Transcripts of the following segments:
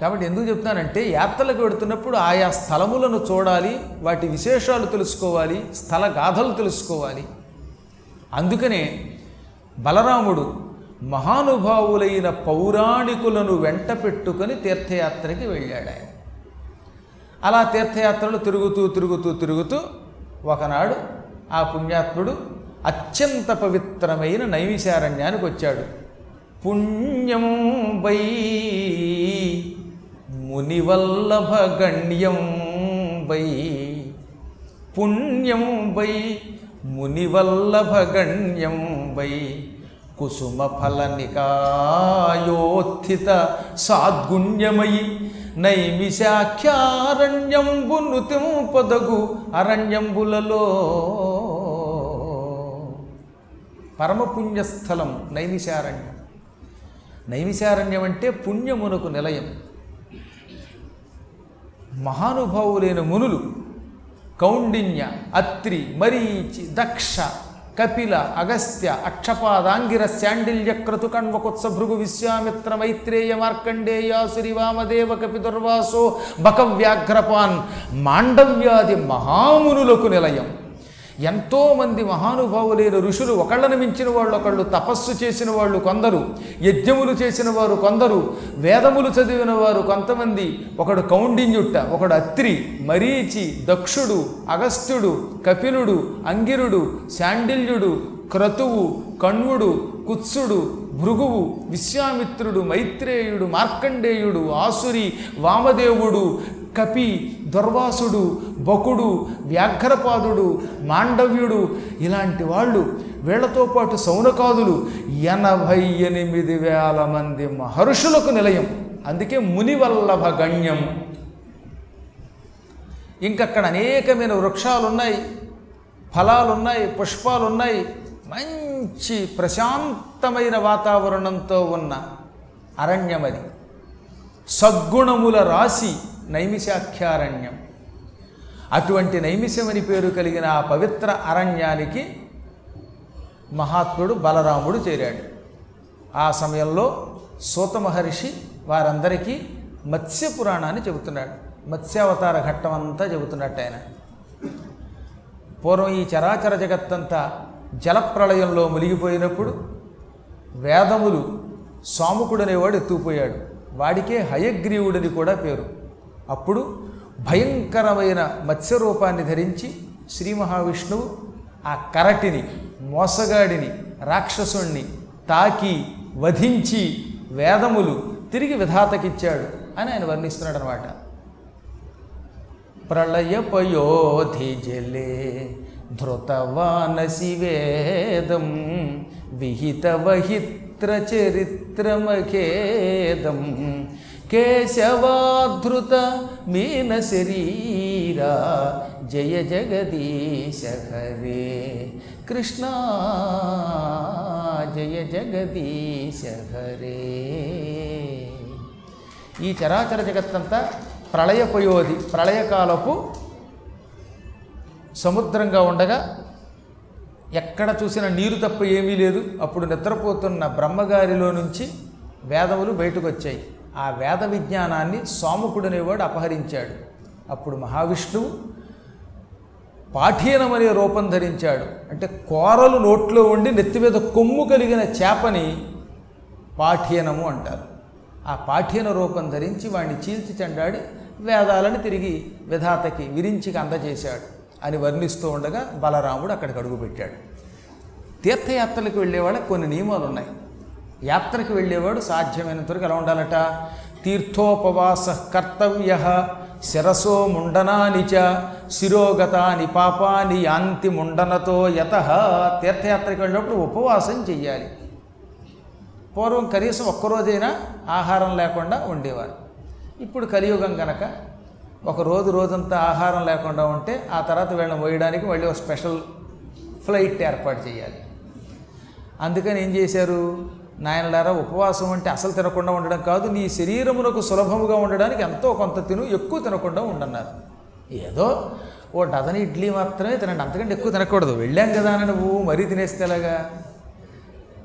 కాబట్టి ఎందుకు చెప్తానంటే యాత్రలకు వెడుతున్నప్పుడు ఆయా స్థలములను చూడాలి వాటి విశేషాలు తెలుసుకోవాలి స్థల గాథలు తెలుసుకోవాలి. అందుకనే బలరాముడు మహానుభావులైన పౌరాణికులను వెంట పెట్టుకొని తీర్థయాత్రకి వెళ్ళాడు ఆయన. అలా తీర్థయాత్రలు తిరుగుతూ తిరుగుతూ తిరుగుతూ ఒకనాడు ఆ పుణ్యాత్ముడు అత్యంత పవిత్రమైన నైమిశారణ్యానికి వచ్చాడు. పుణ్యం బై మునివల్లభ గణ్యం వై పుణ్యం వై మునివల్లభ గణ్యం వై కుసుమ ఫలనికాయోత్థిత సాద్గుణ్యమయి నైమిశాఖ్యారణ్యంబు నుతింపదగు అరణ్యంబులలో. పరమపుణ్యస్థలం నైమిశారణ్యం. నైమిశారణ్యం అంటే పుణ్యమునకు నిలయం. మహానుభావులైన మునులు కౌండిన్య అత్రి మరీచి దక్ష కపిల అగస్త్య అక్షపాదాంగిర శాండిల్య క్రతుకణ్వకుత్స భృగు విశ్వామిత్ర మైత్రేయ మార్కండేయాసురి వామదేవ కపిదుర్వాసో బకవ్యాఘ్రపాన్ మాండవ్యాది మహామునులకు నిలయం. ఎంతోమంది మహానుభావులైన ఋషులు ఒకళ్ళని మించిన వాళ్ళు ఒకళ్ళు తపస్సు చేసిన వాళ్ళు కొందరు యజ్ఞములు చేసిన వారు కొందరు వేదములు చదివిన వారు కొంతమంది ఒకడు కౌండిన్యుట్ట ఒకడు అత్రి మరీచి దక్షుడు అగస్త్యుడు కపిలుడు అంగిరుడు శాండిల్యుడు క్రతువు కణ్వుడు కుత్సుడు భృగువు విశ్వామిత్రుడు మైత్రేయుడు మార్కండేయుడు ఆసురి వామదేవుడు కపి దుర్వాసుడు బకుడు వ్యాఘ్రపాదుడు మాండవ్యుడు ఇలాంటి వాళ్ళు వీళ్ళతో పాటు సౌనకాదులు ఎనభై ఎనిమిది వేల మంది మహర్షులకు నిలయం. అందుకే మునివల్లభ గణ్యం. ఇంకక్కడ అనేకమైన వృక్షాలున్నాయి ఫలాలున్నాయి పుష్పాలున్నాయి మంచి ప్రశాంతమైన వాతావరణంతో ఉన్న అరణ్యమది. సద్గుణముల రాశి నైమిషాఖ్యారణ్యం. అటువంటి నైమిషమని పేరు కలిగిన ఆ పవిత్ర అరణ్యానికి మహాత్ముడు బలరాముడు చేరాడు. ఆ సమయంలో సూత మహర్షి వారందరికీ మత్స్య పురాణాన్ని చెబుతున్నాడు. మత్స్యావతార ఘట్టం అంతా చెబుతున్నట్టు ఆయన. పూర్వం ఈ చరాచర జగత్తంతా జలప్రళయంలో మునిగిపోయినప్పుడు వేదములు సాముకుడనేవాడు ఎత్తుకుపోయాడు. వాడికే హయగ్రీవుడని కూడా పేరు. అప్పుడు భయంకరమైన మత్స్య రూపాన్ని ధరించి శ్రీ మహావిష్ణువు ఆ కరటిని మోసగాడిని రాక్షసుణ్ణి తాకి వధించి వేదములు తిరిగి విధాతకిచ్చాడు అని ఆయన వర్ణిస్తున్నాడు అనమాట ప్రళయపయోధి జలే ధృతవానసి వేదం విహితవహిత్ర చరిత్రమఖేదం కేశవాధృత మీన శరీరా. జయ జగదీశ హరే కృష్ణ. జయ జగదీశ హరే. ఈ చరాచర జగత్తంతా ప్రళయపయోధి ప్రళయకాలపు సముద్రంగా ఉండగా ఎక్కడ చూసిన నీరు తప్ప ఏమీ లేదు. అప్పుడు నిద్రపోతున్న బ్రహ్మగారిలో నుంచి వేదములు బయటకు వచ్చాయి ఆ వేద విజ్ఞానాన్ని సోముకుడనేవాడు అపహరించాడు. అప్పుడు మహావిష్ణువు పాఠీనమనే రూపం ధరించాడు. అంటే కోరలు నోట్లో ఉండి నెత్తి మీద కొమ్ము కలిగిన చేపని పాఠీనము అంటారు. ఆ పాఠ్యన రూపం ధరించి వాణ్ణి చీల్చి చెండాడి వేదాలను తిరిగి విధాతకి విరించికి అందజేశాడు అని వర్ణిస్తూ ఉండగా బలరాముడు అక్కడికి అడుగుపెట్టాడు. తీర్థయాత్రలకు వెళ్ళేవాళ్ళకి కొన్ని నియమాలు ఉన్నాయి యాత్రకు వెళ్ళేవాడు సాధ్యమైనంత వరకు ఎలా ఉండాలట? తీర్థోపవాస కర్తవ్య శిరసో ముండనాని చ శిరోగతాని పాపాని యాంతి ముండనతో యత. తీర్థయాత్రకు వెళ్ళినప్పుడు ఉపవాసం చెయ్యాలి. పూర్వం కనీసం ఒక్కరోజైనా ఆహారం లేకుండా ఉండేవారు. ఇప్పుడు కలియుగం కనుక ఒక రోజు రోజంతా ఆహారం లేకుండా ఉంటే ఆ తర్వాత వీళ్ళని వేయడానికి మళ్ళీ ఒక స్పెషల్ ఫ్లైట్ ఏర్పాటు చేయాలి అందుకని ఏం చేశారు? నాయనలారా ఉపవాసం అంటే అసలు తినకుండా ఉండడం కాదు నీ శరీరమునకు సులభముగా ఉండడానికి ఎంతో కొంత తిను ఎక్కువ తినకుండా ఉండన్నారు. ఏదో ఓ డజన్ ఇడ్లీ మాత్రమే తినండి అంతకంటే ఎక్కువ తినకూడదు. వెళ్ళాం కదా అని నువ్వు మరీ తినేస్తే ఎలాగా?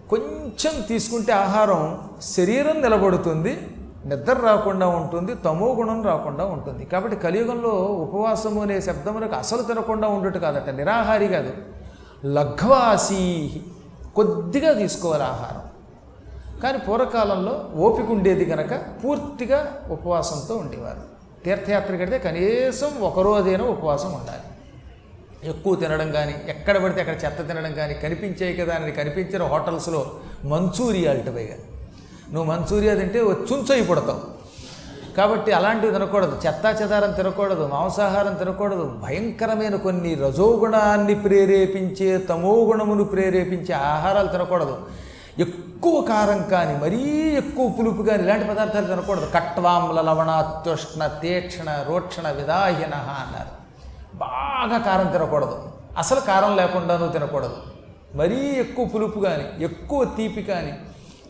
కొంచెం తీసుకుంటే ఆహారం శరీరం నిలబడుతుంది నిద్ర రాకుండా ఉంటుంది తమో గుణం రాకుండా ఉంటుంది. కాబట్టి కలియుగంలో ఉపవాసము అనే శబ్దములకు అసలు తినకుండా ఉండటం కాదట నిరాహారి కాదు. లఘ్వాసీ కొద్దిగా తీసుకోవాలి ఆహారం. కానీ పూర్వకాలంలో ఓపిక ఉండేది కనుక పూర్తిగా ఉపవాసంతో ఉండేవారు. తీర్థయాత్రకి కడితే కనీసం ఒకరోజైనా ఉపవాసం ఉండాలి. ఎక్కువ తినడం కానీ ఎక్కడ పడితే అక్కడ చెత్త తినడం కానీ కనిపించాయి కదా అని కనిపించిన హోటల్స్లో మంచూరియాలట పైగా నువ్వు మంచూరియా తింటే చుంచయి పుడతావు. కాబట్టి అలాంటివి తినకూడదు. చెత్తా చెదారం తినకూడదు మాంసాహారం తినకూడదు. భయంకరమైన కొన్ని రజోగుణాన్ని ప్రేరేపించే తమో గుణమును ప్రేరేపించే ఆహారాలు తినకూడదు. ఎక్కువ కారం కానీ మరీ ఎక్కువ పులుపు కానీ ఇలాంటి పదార్థాలు తినకూడదు. కట్వాంల లవణాత్యుష్ణ తీక్షణ రోక్షణ విదాహీన అన్నారు. బాగా కారం తినకూడదు. అసలు కారం లేకుండానూ తినకూడదు. మరీ ఎక్కువ పులుపు కానీ ఎక్కువ తీపి కానీ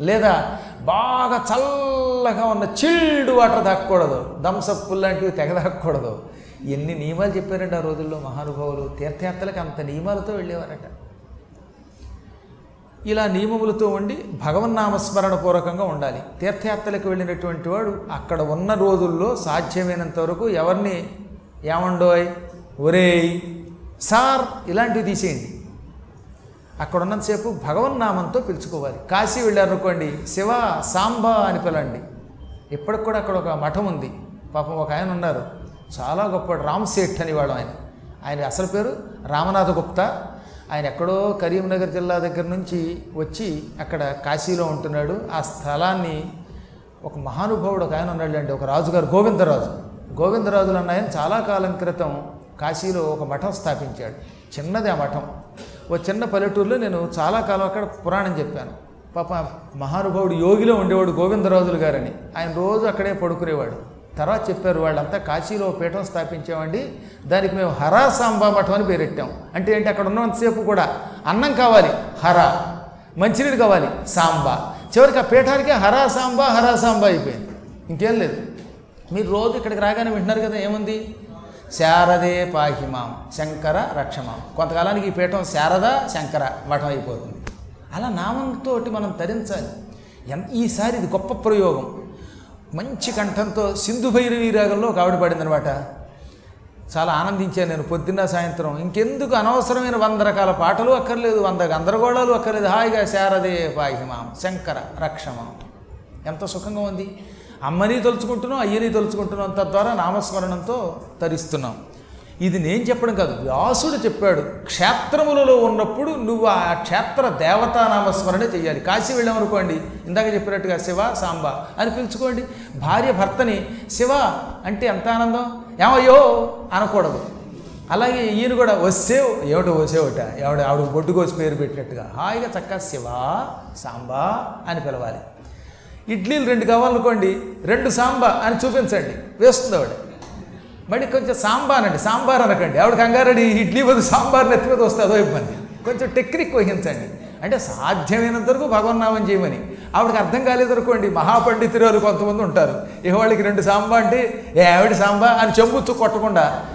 లేదా బాగా చల్లగా ఉన్న చిల్డ్ వాటర్ తాకూడదు థమ్సప్ లాంటివి తెగ తాగకూడదు. ఎన్ని నియమాలు చెప్పారండి ఆ రోజుల్లో మహానుభావులు. తీర్థయాత్రలకు అంత నియమాలతో వెళ్ళేవారట. ఇలా నియమములతో ఉండి భగవన్నామస్మరణ పూర్వకంగా ఉండాలి. తీర్థయాత్రలకు వెళ్ళినటువంటి వాడు అక్కడ ఉన్న రోజుల్లో సాధ్యమైనంత వరకు ఎవరిని ఏమండోయ్? ఒరేయ్! సార్! ఇలాంటివి తీసేయండి. అక్కడ ఉన్నంతసేపు భగవన్నామంతో పిలుచుకోవాలి. కాశీ వెళ్ళారనుకోండి శివ సాంబా అని పిలండి ఇప్పటికి కూడా అక్కడ ఒక మఠం ఉంది. పాపం ఒక ఆయన ఉన్నారు. చాలా గొప్ప రామ్ సేఠ్ అనేవాడు ఆయన. ఆయన అసలు పేరు? రామనాథ గుప్తా ఆయన ఎక్కడో కరీంనగర్ జిల్లా దగ్గర నుంచి వచ్చి అక్కడ కాశీలో ఉంటున్నాడు. ఆ స్థలాన్ని ఒక మహానుభావుడు ఒక ఆయన ఉన్నాడండి ఒక రాజుగారు గోవిందరాజు. గోవిందరాజులు అన్న ఆయన చాలా కాలం క్రితం కాశీలో ఒక మఠం స్థాపించాడు. చిన్నది ఆ మఠం. ఓ చిన్న పల్లెటూరులో నేను చాలా కాలం అక్కడ పురాణం చెప్పాను. పాప మహానుభావుడు యోగిలో ఉండేవాడు గోవిందరాజులు గారని. ఆయన రోజు అక్కడే పడుకునేవాడు. తర్వాత చెప్పారు వాళ్ళంతా కాశీలో పీఠం స్థాపించామండి. దానికి మేము హరా సాంబా మఠం అని పేరెట్టాం అంటే ఏంటి? అక్కడ ఉన్నంతసేపు కూడా అన్నం కావాలి హరా. మంచినీరు కావాలి సాంబా. చివరికి ఆ పీఠానికి హరా సాంబా హరా సాంబా అయిపోయింది. ఇంకేం లేదు. మీరు రోజు ఇక్కడికి రాగానే వింటున్నారు కదా ఏముంది? శారదే పాహిమాం శంకర రక్షమాం కొంతకాలానికి ఈ పీఠం శారద శంకర మఠం అయిపోతుంది. అలా నామంతో మనం తరించాలి. ఎన్ ఈసారి ఇది గొప్ప ప్రయోగం. మంచి కంఠంతో సింధు భైరవీ రాగంలో ఒక ఆవిడ పడిందనమాట చాలా ఆనందించాను నేను పొద్దున్న సాయంత్రం. ఇంకెందుకు అనవసరమైన వంద రకాల పాటలు అక్కర్లేదు వంద గందరగోళాలు అక్కర్లేదు. హాయిగా శారదే పాహిమాం శంకర రక్షమాం. ఎంత సుఖంగా ఉంది. అమ్మని తలుచుకుంటున్నాం అయ్యని తలుచుకుంటున్నాం. తద్వారా నామస్మరణంతో తరిస్తున్నాం. ఇది నేను చెప్పడం కాదు వ్యాసుడు చెప్పాడు క్షేత్రములలో ఉన్నప్పుడు నువ్వు ఆ క్షేత్ర దేవతా నామస్మరణే చేయాలి కాశీ వెళ్ళామనుకోండి ఇందాక చెప్పినట్టుగా శివ సాంబ అని పిలుచుకోండి. భార్య భర్తని శివ అంటే ఎంత ఆనందం? ఏమయ్యో అనకూడదు. అలాగే ఈయన కూడా వస్తేవ్ ఏమిటో వసేవట ఎవడ ఆవిడ బొడ్డు కోసి పేరు పెట్టినట్టుగా హాయిగా చక్కగా శివ సాంబా అని పిలవాలి. ఇడ్లీలు రెండు కావాలనుకోండి రెండు సాంబా అని చూపించండి వేస్తుంది ఆవిడ. మళ్ళీ కొంచెం సాంబార్ అనండి సాంబార్ అనకండి. ఆవిడ కంగారడి ఇడ్లీ బదులు సాంబార్ నెత్తి మీద వస్తుందో ఇబ్బంది. కొంచెం టెక్నిక్ వహించండి. అంటే సాధ్యమైనంత వరకు భగవన్నామం చేయమని. ఆవిడకి అర్థం కాలేదనుకోండి మహాపండితురాలు కొంతమంది ఉంటారు. ఇక వాళ్ళకి రెండు సాంబా అంటే ఏ ఆవిడ సాంబా అని చెంబుచ్చు కొట్టకుండా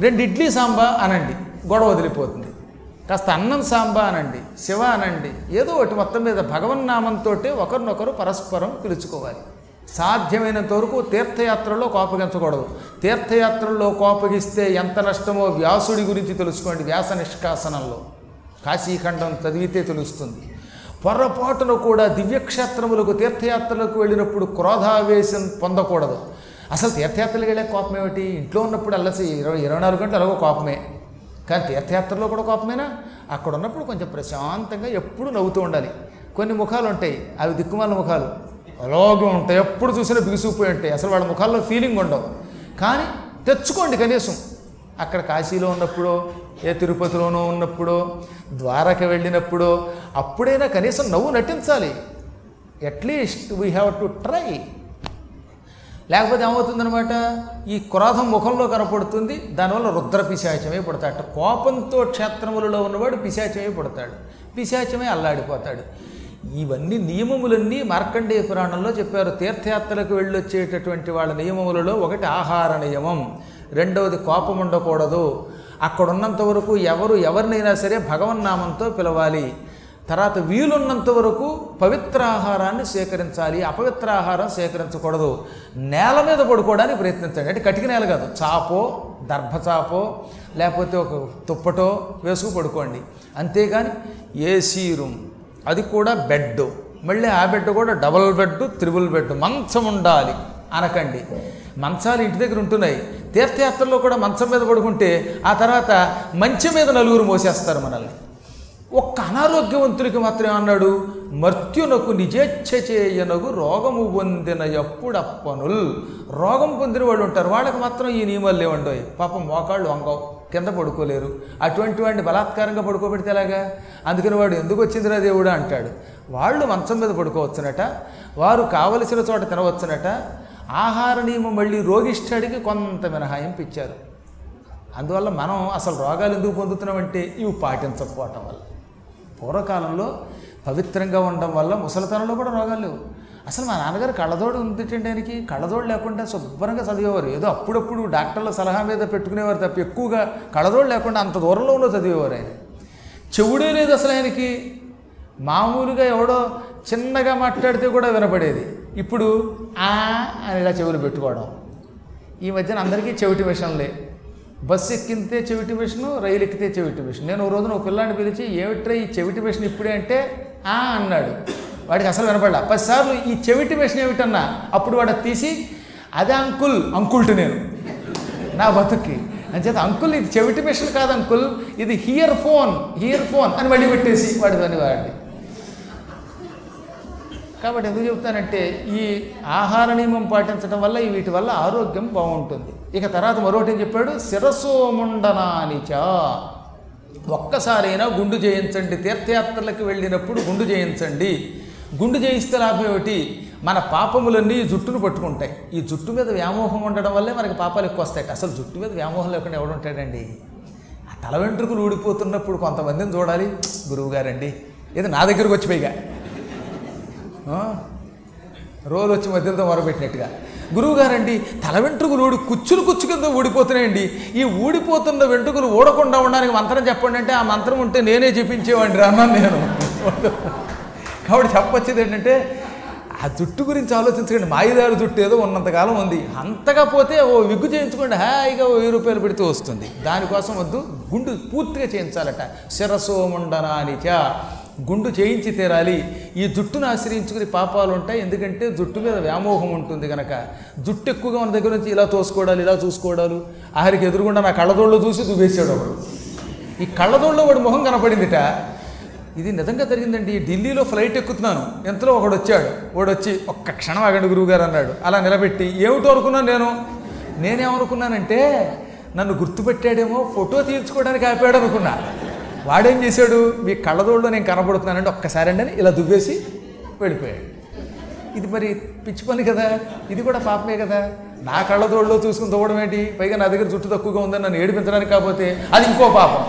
రెండు ఇడ్లీ సాంబా అనండి గొడవ వదిలిపోతుంది. కాస్త అన్నం సాంబా అనండి శివ అనండి ఏదో ఒకటి మొత్తం మీద భగవన్నామంతో ఒకరినొకరు పరస్పరం పిలుచుకోవాలి. సాధ్యమైనంత వరకు తీర్థయాత్రలో కోపగించకూడదు. తీర్థయాత్రల్లో కోపగిస్తే ఎంత నష్టమో వ్యాసుడి గురించి తెలుసుకోండి వ్యాస నిష్కాసనంలో. కాశీఖండం చదివితే తెలుస్తుంది. పొరపాటున కూడా దివ్యక్షేత్రములకు తీర్థయాత్రలకు వెళ్ళినప్పుడు క్రోధావేశం పొందకూడదు. అసలు తీర్థయాత్రలకు వెళ్ళే కోపం ఏమిటి? ఇంట్లో ఉన్నప్పుడు అల్లసి ఇరవై ఇరవై నాలుగు గంటలు ఎలాగో కోపమే. కానీ తీర్థయాత్రలో కూడా కోపమేనా? అక్కడ ఉన్నప్పుడు కొంచెం ప్రశాంతంగా ఎప్పుడు నవ్వుతూ ఉండాలి. కొన్ని ముఖాలు ఉంటాయి అవి దిక్కుమాల ముఖాలు. అలాగే ఉంటాయి. ఎప్పుడు చూసినా బిగుసుకుపోయి ఉంటాయి. అసలు వాళ్ళ ముఖాల్లో ఫీలింగ్ ఉండవు. కానీ తెచ్చుకోండి కనీసం. అక్కడ కాశీలో ఉన్నప్పుడో ఏ తిరుపతిలోనో ఉన్నప్పుడో ద్వారక వెళ్ళినప్పుడో అప్పుడైనా కనీసం నవ్వు నటించాలి. At least we have to try లేకపోతే ఏమవుతుందనమాట ఈ క్రోధం ముఖంలో కనపడుతుంది. దానివల్ల రుద్ర పిశాచమే పుడతాడు. కోపంతో క్షేత్రములలో ఉన్నవాడు పిశాచమే పుడతాడు. పిశాచమే అల్లాడిపోతాడు. ఇవన్నీ నియమములన్నీ మార్కండేయ పురాణంలో చెప్పారు. తీర్థయాత్రలకు వెళ్ళొచ్చేటటువంటి వాళ్ళ నియమములలో ఒకటి ఆహార నియమం. రెండవది కోపం ఉండకూడదు. అక్కడ ఉన్నంత వరకు ఎవరు ఎవరినైనా సరే భగవన్నామంతో పిలవాలి. తర్వాత వీలున్నంత వరకు పవిత్ర ఆహారాన్ని సేకరించాలి. అపవిత్ర ఆహారం సేకరించకూడదు. నేల మీద పడుకోవడానికి ప్రయత్నించండి. అంటే కటిక నేల కాదు. చాపో దర్భ చాపో లేకపోతే ఒక తుప్పటో వేసుకు పడుకోండి. అంతేగాని ఏసీ రూమ్. అది కూడా బెడ్ మళ్ళీ ఆ బెడ్ కూడా డబుల్ బెడ్ త్రిబుల్ బెడ్ మంచం ఉండాలి అనకండి. మంచాలు ఇంటి దగ్గర ఉంటున్నాయి. తీర్థయాత్రలో కూడా మంచం మీద పడుకుంటే ఆ తర్వాత మంచం మీద నలుగురు మోసేస్తారు మనల్ని. ఒక్క అనారోగ్యవంతుడికి మాత్రమే అన్నాడు మర్త్యునకు నిజేచ్ఛ చేయనగు రోగము పొందిన ఎప్పుడప్పనుల్. రోగం పొందిన వాళ్ళు ఉంటారు. వాళ్ళకి మాత్రం ఈ నియమాలు లేవండోయ్. పాపం మోకాళ్ళు వంగవు. కింద పడుకోలేరు. అటువంటి వాడిని బలాత్కారంగా పడుకోబెడితే ఎలాగా? అందుకని వాడు ఎందుకు వచ్చిందిరా దేవుడా అంటాడు. వాళ్ళు మంచం మీద పడుకోవచ్చునట వారు కావలసిన చోట తినవచ్చునట ఆహార నియమం మళ్ళీ రోగిష్టాడికి కొంత మినహాయింపు ఇచ్చారు. అందువల్ల మనం అసలు రోగాలు ఎందుకు పొందుతున్నామంటే ఇవి పాటించకపోవటం వల్ల. పూర్వకాలంలో పవిత్రంగా ఉండడం వల్ల ముసలితనంలో కూడా రోగాలు లేవు. అసలు మా నాన్నగారు కళ్ళదోడు ఉందిటండి ఆయనకి. కళ్ళదోడు లేకుండా శుభ్రంగా చదివేవారు. ఏదో అప్పుడప్పుడు డాక్టర్ల సలహా మీద పెట్టుకునేవారు తప్ప ఎక్కువగా కళ్ళదోడు లేకుండా అంత దూరంలో ఉన్న చదివేవారు ఆయన. చెవుడే లేదు అసలు ఆయనకి. మామూలుగా ఎవడో చిన్నగా మాట్లాడితే కూడా వినపడేది. ఇప్పుడు ఆ అని ఇలా చెవులు పెట్టుకోవడం. ఈ మధ్యన అందరికీ చెవిటి విషయంలే బస్సు ఎక్కితే చెవిటి మిషను రైలు ఎక్కితే చెవిటి మిషన్. నేను ఓ రోజున ఒక పిల్లాన్ని పిలిచి ఏమిట్రా ఈ చెవిటి మిషన్ ఇప్పుడే అంటే? ఆ అన్నాడు. వాడికి అసలు వినపడలా పదిసార్లు ఈ చెవిటి మిషన్ ఏమిటన్నా అప్పుడు వాడు తీసి అదే అంకుల్ అంకుల్ట్ నేను. నా బతుక్కి. అంచేత అంకుల్ ఇది చెవిటి మిషన్ కాదు అంకుల్ ఇది హియర్ ఫోన్ హియర్ ఫోన్. అని మళ్ళీ పెట్టేసి వాడి దాన్ని వాడి కాబట్టి ఎందుకు చెప్తానంటే ఈ ఆహార నియమం పాటించడం వల్ల వీటి వల్ల ఆరోగ్యం బాగుంటుంది. ఇక తర్వాత మరొకటి ఏం చెప్పాడు? శిరసోముండనానిచ ఒక్కసారైనా గుండు చేయించండి తీర్థయాత్రలకు వెళ్ళినప్పుడు గుండు చేయించండి గుండు చేయిస్తే లాభం ఏమిటి? మన పాపములన్నీ ఈ జుట్టును పట్టుకుంటాయి. ఈ జుట్టు మీద వ్యామోహం ఉండడం వల్లే మనకి పాపాలు ఎక్కువ వస్తాయి అసలు జుట్టు మీద వ్యామోహం లేకుండా ఎవడుంటాడండి ఆ తల వెంట్రుకలు ఊడిపోతున్నప్పుడు కొంతమందిని చూడాలి. గురువుగారండి ఇది నా దగ్గరకు వచ్చిపోయిగా రోజు వచ్చి మధ్యలో మొరబెట్టినట్టుగా గురువుగారండి తల వెంట్రుకలు ఊడి కుచ్చులు కుచ్చు కింద ఊడిపోతున్నాయండి. ఈ ఊడిపోతున్న వెంట్రుకలు ఊడకుండా ఉండడానికి మంత్రం చెప్పండి అంటే ఆ మంత్రం ఉంటే నేనే చెప్పించేవాడిని రా అన్నాను నేను. కాబట్టి చెప్పొచ్చేది ఏంటంటే ఆ జుట్టు గురించి ఆలోచించకండి. మాయిదారు జుట్టు ఏదో ఉన్నంతకాలం ఉంది. అంతగా పోతే ఓ విగ్గు చేయించుకోండి. హాయిగా ఓ వెయ్యి రూపాయలు పెడితే వస్తుంది. దానికోసం వద్దు. గుండు పూర్తిగా చేయించాలట. శిరసోముండనానిచ గుండు చేయించి తీరాలి. ఈ జుట్టును ఆశ్రయించుకుని పాపాలు ఉంటాయి. ఎందుకంటే జుట్టు మీద వ్యామోహం ఉంటుంది కనుక జుట్టు ఎక్కువగా ఉన్న దగ్గర నుంచి ఇలా తోసుకోవడాలు ఇలా చూసుకోవడాలు ఆఖరికి ఎదురుగుండా నా కళ్ళదోళ్ళు చూసి దువ్వేసాడు ఒకడు. ఈ కళ్ళదోళ్ళలో వాడి మొహం కనపడిందిట. ఇది నిజంగా జరిగిందండి. ఢిల్లీలో ఫ్లైట్ ఎక్కుతున్నాను. ఎంతలో ఒకడు వచ్చాడు. వాడు వచ్చి ఒక్క క్షణం ఆగండి గురువుగారు అన్నాడు. అలా నిలబెట్టి ఏమిటో అనుకున్నాను నేను? నేనేమనుకున్నానంటే నన్ను గుర్తుపెట్టాడేమో ఫోటో తీర్చుకోవడానికి ఆపాడు అనుకున్నా. వాడేం చేశాడు? మీ కళ్ళదోళ్ళు నేను కనబడుతున్నానంటే ఒక్కసారి అండి అని ఇలా దువ్వేసి వెళ్ళిపోయాడు. ఇది మరి పిచ్చి పని కదా. ఇది కూడా పాపమే కదా. నా కళ్ళదోళ్ళలో చూసుకుని తవ్వడం ఏంటి? పైగా నా దగ్గర జుట్టు తక్కువగా ఉందని నన్ను ఏడిపించడానికి కాకపోతే అది ఇంకో పాపం.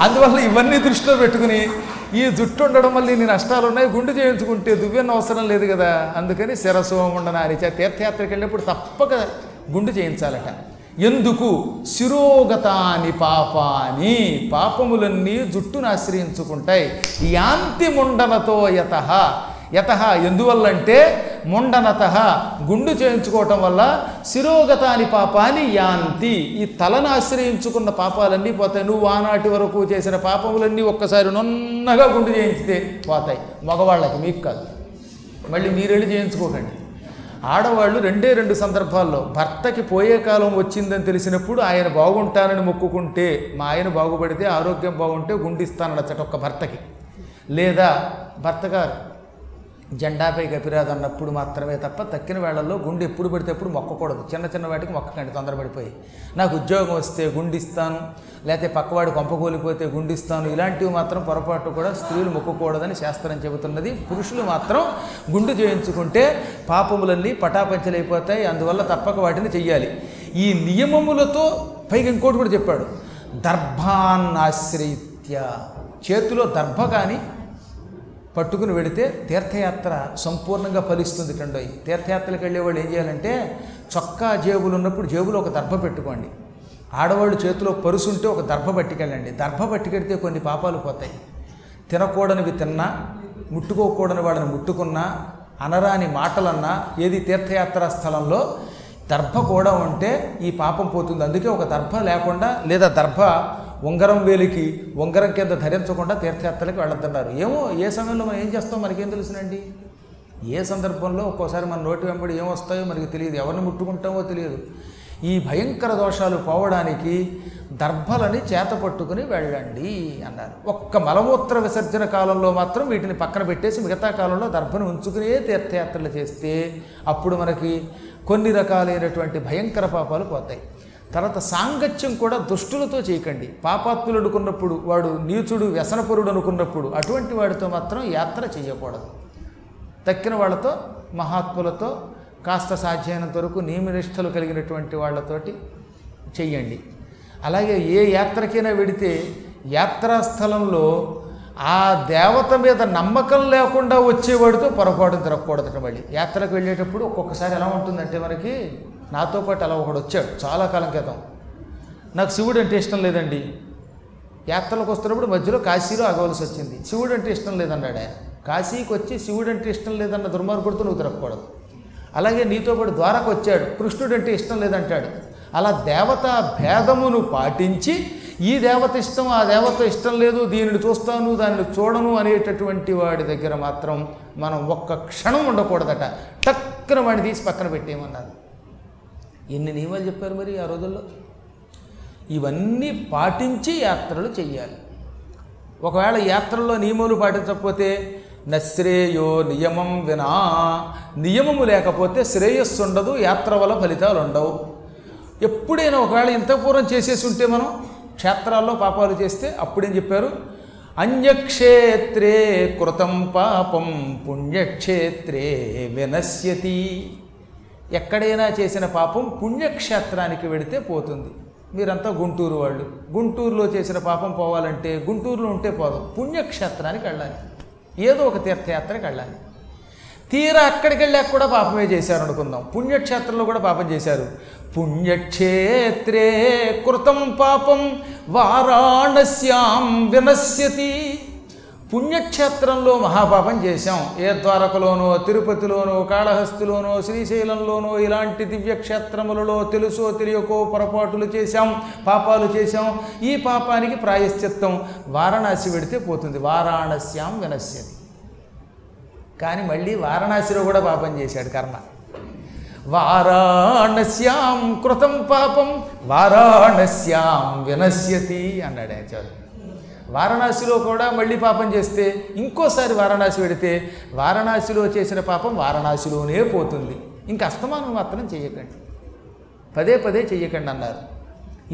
అందువల్ల ఇవన్నీ దృష్టిలో పెట్టుకుని ఈ జుట్టు ఉండడం వల్ల ఇన్ని నష్టాలు ఉన్నాయి గుండు చేయించుకుంటే దువ్వెన్న అవసరం లేదు కదా. అందుకని శిరసోముండనారి తీర్థయాత్రకి వెళ్ళినప్పుడు తప్పక గుండు చేయించాలట. ఎందుకు? శిరోగతాని పాపాని పాపములన్నీ జుట్టును ఆశ్రయించుకుంటాయి. యాంతి ముండలతో యత యత ఎందువల్లంటే ముండనత గుండు చేయించుకోవటం వల్ల శిరోగతాని పాపాని యాంతి. ఈ తలను ఆశ్రయించుకున్న పాపాలన్నీ పోతాయి. నువ్వు ఆనాటి వరకు చేసిన పాపములన్నీ ఒక్కసారి నున్నగా గుండు చేయించితే పోతాయి. మగవాళ్ళకి మీకు కాదు. మళ్ళీ మీరెళ్ళి చేయించుకోకండి. ఆడవాళ్ళు రెండే రెండు సందర్భాల్లో భర్తకి పోయే కాలం వచ్చిందని తెలిసినప్పుడు ఆయన బాగుంటానని మొక్కుకుంటే మా ఆయన బాగుపడితే ఆరోగ్యం బాగుంటే గుండిస్తానడచ్చట ఒక్క భర్తకి. లేదా భర్త గారు జెండాపై గపిరాదు అన్నప్పుడు మాత్రమే తప్ప తక్కిన వేళల్లో గుండె ఎప్పుడు పడితే ఎప్పుడు మొక్కకూడదు. చిన్న చిన్న వాటికి మొక్కకండి తొందరపడిపోయి. నాకు ఉద్యోగం వస్తే గుండిస్తాను లేకపోతే పక్కవాడు కొంపకూలిపోతే గుండిస్తాను. ఇలాంటివి మాత్రం పొరపాటు కూడా స్త్రీలు మొక్కకూడదని శాస్త్రం చెబుతున్నది. పురుషులు మాత్రం గుండు చేయించుకుంటే పాపములన్నీ పటాపంచలైపోతాయి. అందువల్ల తప్పక వాటిని చెయ్యాలి. ఈ నియమములతో పైగా ఇంకోటి కూడా చెప్పాడు. దర్భాన్నాశ్రయిత్య. చేతిలో దర్భ కానీ పట్టుకుని వెడితే తీర్థయాత్ర సంపూర్ణంగా ఫలిస్తుంది కండోయి తీర్థయాత్రలకు వెళ్ళే వాళ్ళు ఏం చేయాలంటే చొక్కా జేబులు ఉన్నప్పుడు జేబులో ఒక దర్భ పెట్టుకోండి. ఆడవాళ్ళు చేతిలో పరుసు ఉంటే ఒక దర్భ పట్టుకెళ్ళండి. దర్భ పట్టుకెడితే కొన్ని పాపాలు పోతాయి. తినకూడనివి తిన్నా ముట్టుకోకూడని వాళ్ళని ముట్టుకున్నా అనరాని మాటలన్నా ఏది తీర్థయాత్ర స్థలంలో దర్భ కూడా ఉంటే ఈ పాపం పోతుంది. అందుకే ఒక దర్భ లేకుండా లేదా దర్భ ఉంగరం వేలికి ఉంగరం కింద ధరించకుండా తీర్థయాత్రలకు వెళ్ళొద్దన్నారు. ఏమో ఏ సమయంలో మనం ఏం చేస్తాం? మనకేం తెలుసునండి? ఏ సందర్భంలో ఒక్కోసారి మన నోటి వెంబడి ఏం వస్తాయో మనకి తెలియదు. ఎవరిని ముట్టుకుంటామో తెలియదు. ఈ భయంకర దోషాలు పోవడానికి దర్భలని చేత పట్టుకుని వెళ్ళండి అన్నారు. ఒక్క మలమూత్ర విసర్జన కాలంలో మాత్రం వీటిని పక్కన పెట్టేసి మిగతా కాలంలో దర్భను ఉంచుకునే తీర్థయాత్రలు చేస్తే అప్పుడు మనకి కొన్ని రకాలైనటువంటి భయంకర పాపాలు పోతాయి. తర్వాత సాంగత్యం కూడా దుష్టులతో చేయకండి. పాపాత్ములు అనుకున్నప్పుడు వాడు నీచుడు వ్యసనపరుడు అనుకున్నప్పుడు అటువంటి వాడితో మాత్రం యాత్ర చేయకూడదు. తక్కిన వాళ్ళతో మహాత్ములతో కాస్త సాధ్యమైనంత వరకు నియమనిష్టలు కలిగినటువంటి వాళ్ళతోటి చెయ్యండి. అలాగే ఏ యాత్రకైనా వెడితే యాత్రాస్థలంలో ఆ దేవత మీద నమ్మకం లేకుండా వచ్చేవాడితో పొరపాటు తిరగకూడదట మళ్ళీ. యాత్రకు వెళ్ళేటప్పుడు ఒక్కొక్కసారి ఎలా ఉంటుందంటే మనకి నాతో పాటు అలా ఒకడు వచ్చాడు చాలా కాలం క్రితం. నాకు శివుడు అంటే ఇష్టం లేదండి. యాత్రలకు వస్తున్నప్పుడు మధ్యలో కాశీలో ఆగవలసి వచ్చింది. శివుడు అంటే ఇష్టం లేదన్నాడు ఆయన. కాశీకి వచ్చి శివుడు అంటే ఇష్టం లేదన్న దుర్మార్గుడితో నువ్వు తిరగకూడదు. అలాగే నీతో పాటు ద్వారకు వచ్చాడు. కృష్ణుడు అంటే ఇష్టం లేదంటాడు. అలా దేవతా భేదమును పాటించి ఈ దేవత ఇష్టం ఆ దేవత ఇష్టం లేదు దీనిని చూస్తాను దానిని చూడను అనేటటువంటి వాడి దగ్గర మాత్రం మనం ఒక్క క్షణం ఉండకూడదట. టక్కున వాడిని తీసి పక్కన పెట్టేయమన్నారు. ఎన్ని నియమాలు చెప్పారు మరి ఆ రోజుల్లో? ఇవన్నీ పాటించి యాత్రలు చెయ్యాలి. ఒకవేళ యాత్రల్లో నియమాలు పాటించకపోతే నశ్రేయో నియమం వినా. నియమము లేకపోతే శ్రేయస్సు ఉండదు యాత్ర వల్ల ఫలితాలు ఉండవు. ఎప్పుడైనా ఒకవేళ ఇంత పూర్వం చేసేసి ఉంటే మనం క్షేత్రాల్లో పాపాలు చేస్తే అప్పుడేం చెప్పారు? అన్యక్షేత్రే కృతం పాపం పుణ్యక్షేత్రే వినశ్యతి. ఎక్కడైనా చేసిన పాపం పుణ్యక్షేత్రానికి వెడితే పోతుంది. మీరంతా గుంటూరు వాళ్ళు. గుంటూరులో చేసిన పాపం పోవాలంటే గుంటూరులో ఉంటే పోదు. పుణ్యక్షేత్రానికి వెళ్ళాలి. ఏదో ఒక తీర్థయాత్రకి వెళ్ళాలి. తీరా అక్కడికి వెళ్ళాక కూడా పాపమే చేశారు అనుకుందాం పుణ్యక్షేత్రంలో కూడా పాపం చేశారు. పుణ్యక్షేత్రే కృతం పాపం వారాణస్యాం వినశ్యతి. పుణ్యక్షేత్రంలో మహాపాపం చేశాం. ఏ ద్వారకలోనో తిరుపతిలోనో కాళహస్తిలోనో శ్రీశైలంలోనో ఇలాంటి దివ్యక్షేత్రములలో తెలుసో తెలియకో పొరపాటులు చేశాం పాపాలు చేశాం. ఈ పాపానికి ప్రాయశ్చిత్తం వారణాసి పెడితే పోతుంది. వారాణస్యాం వినశ్యది కానీ మళ్ళీ వారణాసిలో కూడా పాపం చేశాడు కర్మ. వారాణస్యాం కృతం పాపం వారాణస్యాం వినశ్యతి అన్నాడు ఆచార్యుడు వారణాసిలో కూడా మళ్ళీ పాపం చేస్తే ఇంకోసారి వారణాసి పెడితే వారణాసిలో చేసిన పాపం వారణాసిలోనే పోతుంది. ఇంక అస్తమానం మాత్రం చేయకండి. పదే పదే చెయ్యకండి అన్నారు.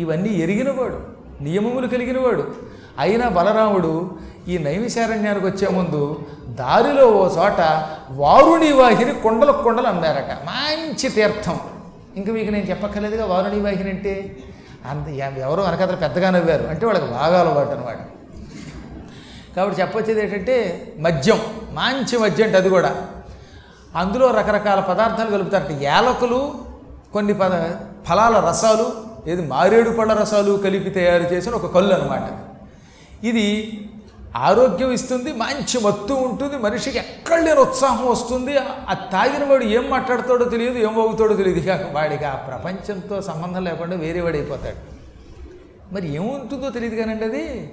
ఇవన్నీ ఎరిగినవాడు నియమములు కలిగినవాడు అయినా బలరాముడు ఈ నైమిశారణ్యానికి వచ్చే ముందు దారిలో ఓ చోట వారుణి వాహిని కొండలకు కొండలు అమ్మారట మంచి తీర్థం. ఇంక మీకు నేను చెప్పక్కర్లేదుగా వారుణి వాహిని అంటే? అంత ఎవరో వెనకాతలు పెద్దగా నవ్వారు. అంటే వాళ్ళకి బాగా అలవాటు అనమాట కాబట్టి చెప్పొచ్చేది ఏంటంటే మద్యం మంచి మద్యం అంటే అది కూడా. అందులో రకరకాల పదార్థాలు కలుపుతారట. యాలకులు కొన్ని పద ఫలాల రసాలు ఏది మారేడు పళ్ళ రసాలు కలిపి తయారు చేసిన ఒక కళ్ళు అనమాట ఇది ఆరోగ్యం ఇస్తుంది మంచి మత్తు ఉంటుంది మనిషికి ఎక్కడ లేని ఉత్సాహం వస్తుంది ఆ తాగిన వాడు ఏం మాట్లాడతాడో తెలియదు ఏం అవుతాడో తెలియదు. ఇక వాడికి ఆ ప్రపంచంతో సంబంధం లేకుండా వేరే వాడైపోతాడు మరి ఏముంటుందో తెలియదు కానండి అది.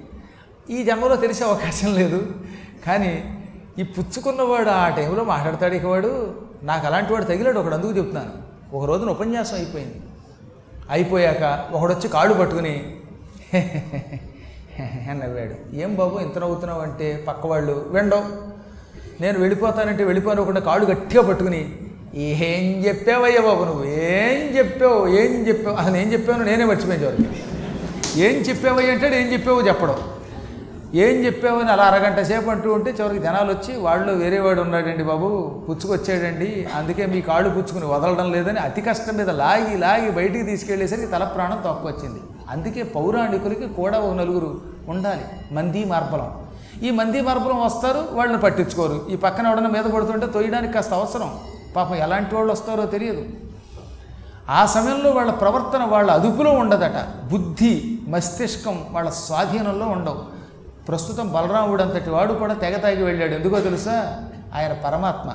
ఈ జన్మలో తెలిసే అవకాశం లేదు. కానీ ఈ పుచ్చుకున్నవాడు ఆ టైంలో మాట్లాడతాడు ఇక వాడు. నాకు అలాంటి వాడు తగిలాడు ఒకడు అందుకు చెప్తున్నాను. ఒక రోజున ఉపన్యాసం అయిపోయింది. అయిపోయాక ఒకడొచ్చి కాళ్ళు పట్టుకుని నవ్వాడు. ఏం బాబు ఇంత నవ్వుతున్నావు అంటే పక్కవాళ్ళు వెండవు నేను వెళ్ళిపోతానంటే వెళ్ళిపోనకుండా కాళ్ళు గట్టిగా పట్టుకుని ఏం చెప్పావయ్యా బాబు నువ్వు ఏం చెప్పావు ఏం చెప్పావు? అసలు ఏం చెప్పావు నేనే మర్చిపోయాను చివరికి. ఏం చెప్పావయ్య? అంటే ఏం చెప్పావు చెప్పడం. ఏం చెప్పావని అలా అరగంట సేపు అంటూ ఉంటే చివరికి జనాలు వచ్చి వాళ్ళు వేరేవాడు ఉన్నాడండి బాబు పుచ్చుకొచ్చాడండి. అందుకే మీ కాళ్ళు పుచ్చుకుని వదలడం లేదని అతి కష్టం మీద లాగి లాగి బయటికి తీసుకెళ్ళేసరికి తల ప్రాణం తక్కువచ్చింది అందుకే పౌరాణికులకి కూడా ఒక నలుగురు ఉండాలి. మంది మార్బలం. ఈ మంది మార్బలం వస్తారు వాళ్ళని పట్టించుకోరు. ఈ పక్కన ఎవడన మీద పడుతుంటే తొయ్యడానికి కాస్త అవసరం. పాపం ఎలాంటి వాళ్ళు వస్తారో తెలియదు. ఆ సమయంలో వాళ్ళ ప్రవర్తన వాళ్ళ అదుపులో ఉండదట. బుద్ధి మస్తిష్కం వాళ్ళ స్వాధీనంలో ఉండవు. ప్రస్తుతం బలరాముడు అంతటి వాడు కూడా తెగ తాగి వెళ్ళాడు. ఎందుకో తెలుసా? ఆయన పరమాత్మ.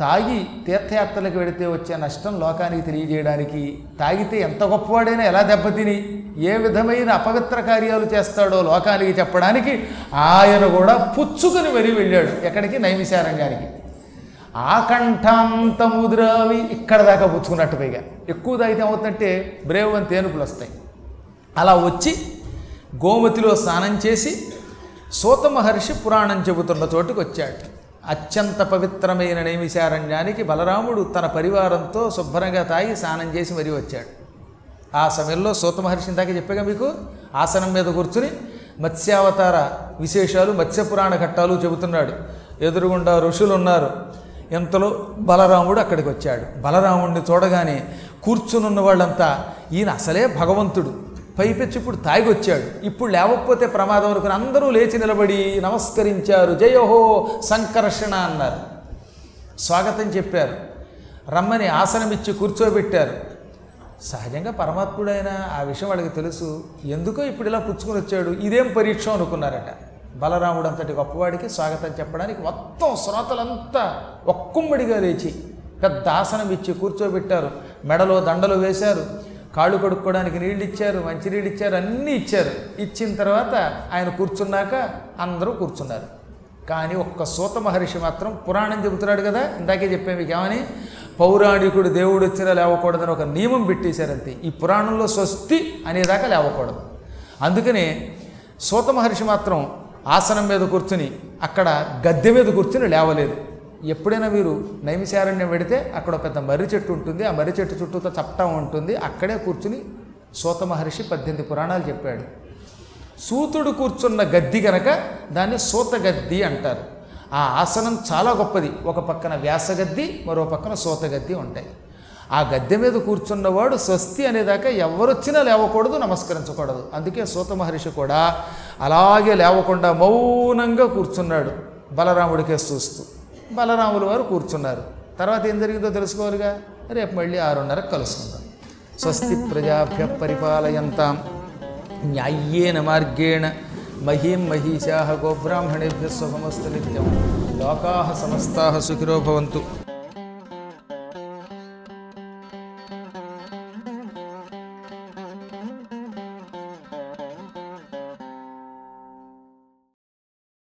తాగి తీర్థయాత్రలకు వెడితే వచ్చే నష్టం లోకానికి తెలియజేయడానికి తాగితే ఎంత గొప్పవాడైనా ఎలా దెబ్బతిని ఏ విధమైన అపవిత్ర కార్యాలు చేస్తాడో లోకానికి చెప్పడానికి ఆయన కూడా పుచ్చుకుని మరీ వెళ్ళాడు ఎక్కడికి? నైమిశారణ్యానికి ఆకంఠాంతముద్రావి ఇక్కడ దాకా పుచ్చుకున్నట్టు పైగా. ఎక్కువ తాగితే ఏమవుతుందంటే బ్రేవ్ అని తేనుపులు వస్తాయి. అలా వచ్చి గోమతిలో స్నానం చేసి సూత మహర్షి పురాణం చెబుతున్న చోటుకు వచ్చాడు. అత్యంత పవిత్రమైన నైమిశారణ్యానికి బలరాముడు తన పరివారంతో శుభ్రంగా తాగి స్నానం చేసి మరీ వచ్చాడు. ఆ సమయంలో సూత మహర్షిని దాకా చెప్పాగా మీకు? ఆసనం మీద కూర్చుని మత్స్యావతార విశేషాలు మత్స్యపురాణ ఘట్టాలు చెబుతున్నాడు. ఎదురుగుండా ఋషులు ఉన్నారు. ఇంతలో బలరాముడు అక్కడికి వచ్చాడు. బలరాముడిని చూడగానే కూర్చునున్న వాళ్ళంతా ఈయన అసలే భగవంతుడు. పైపెచ్చి ఇప్పుడు తాగొచ్చాడు. ఇప్పుడు లేవకపోతే ప్రమాదం అనుకుని అందరూ లేచి నిలబడి నమస్కరించారు. జయోహో సంకర్షణ అన్నారు. స్వాగతం చెప్పారు. రమ్మని ఆసనమిచ్చి కూర్చోబెట్టారు. సహజంగా పరమాత్ముడైన ఆ విషయం వాళ్ళకి తెలుసు. ఎందుకో ఇప్పుడు ఇలా పుచ్చుకొని వచ్చాడు. ఇదేం పరీక్ష అనుకున్నారట. బలరాముడు అంతటి గొప్పవాడికి స్వాగతం చెప్పడానికి మొత్తం శ్రోతలంతా ఒక్కుమ్మడిగా లేచి పెద్ద ఆసనం ఇచ్చి కూర్చోబెట్టారు. మెడలో దండలు వేశారు. కాళ్ళు కడుక్కోవడానికి నీళ్ళు ఇచ్చారు మంచినీళ్ళు ఇచ్చారు అన్నీ ఇచ్చారు. ఇచ్చిన తర్వాత ఆయన కూర్చున్నాక అందరూ కూర్చున్నారు. కానీ ఒక్క సూత మహర్షి మాత్రం పురాణం చెబుతున్నాడు కదా ఇందాకే చెప్పాను మీకు ఏమని? పౌరాణికుడు దేవుడు వచ్చినా లేవకూడదని ఒక నియమం పెట్టేశారంతే. ఈ పురాణంలో స్వస్తి అనేదాకా లేవకూడదు. అందుకనే సూత మహర్షి మాత్రం ఆసనం మీద కూర్చుని అక్కడ గద్దె మీద కూర్చుని లేవలేదు. ఎప్పుడైనా మీరు నైమిశారణ్యం పెడితే అక్కడ ఒక పెద్ద మర్రి చెట్టు ఉంటుంది. ఆ మర్రి చెట్టు చుట్టూతో చప్పటం ఉంటుంది. అక్కడే కూర్చుని సూత మహర్షి పద్దెనిమిది పురాణాలు చెప్పాడు. సూతుడు కూర్చున్న గద్ది కనుక దాన్ని సూత గద్ది అంటారు. ఆ ఆసనం చాలా గొప్పది. ఒక పక్కన వ్యాసగద్ది మరో పక్కన సూత గద్ది ఉంటాయి. ఆ గద్దె మీద కూర్చున్నవాడు స్వస్తి అనేదాకా ఎవరొచ్చినా లేవకూడదు నమస్కరించకూడదు. అందుకే సూత మహర్షి కూడా అలాగే లేవకుండా మౌనంగా కూర్చున్నాడు. బలరాముడికే చూస్తూ. బలరాములు వారు కూర్చున్నారు. తర్వాత ఏం జరిగిందో తెలుసుకోవాలిగా? రేపు మళ్ళీ ఆరున్నరకు కలుసుకుందాం. స్వస్తి ప్రజాభ్య పరిపాలయంతాం. న్యాయ్యేన మార్గేణ మహీం మహిషా గోబ్రాహ్మణేభ్య స్వమస్తు నిత్యం. లోకా సమస్తా సుఖిరో భవంతు.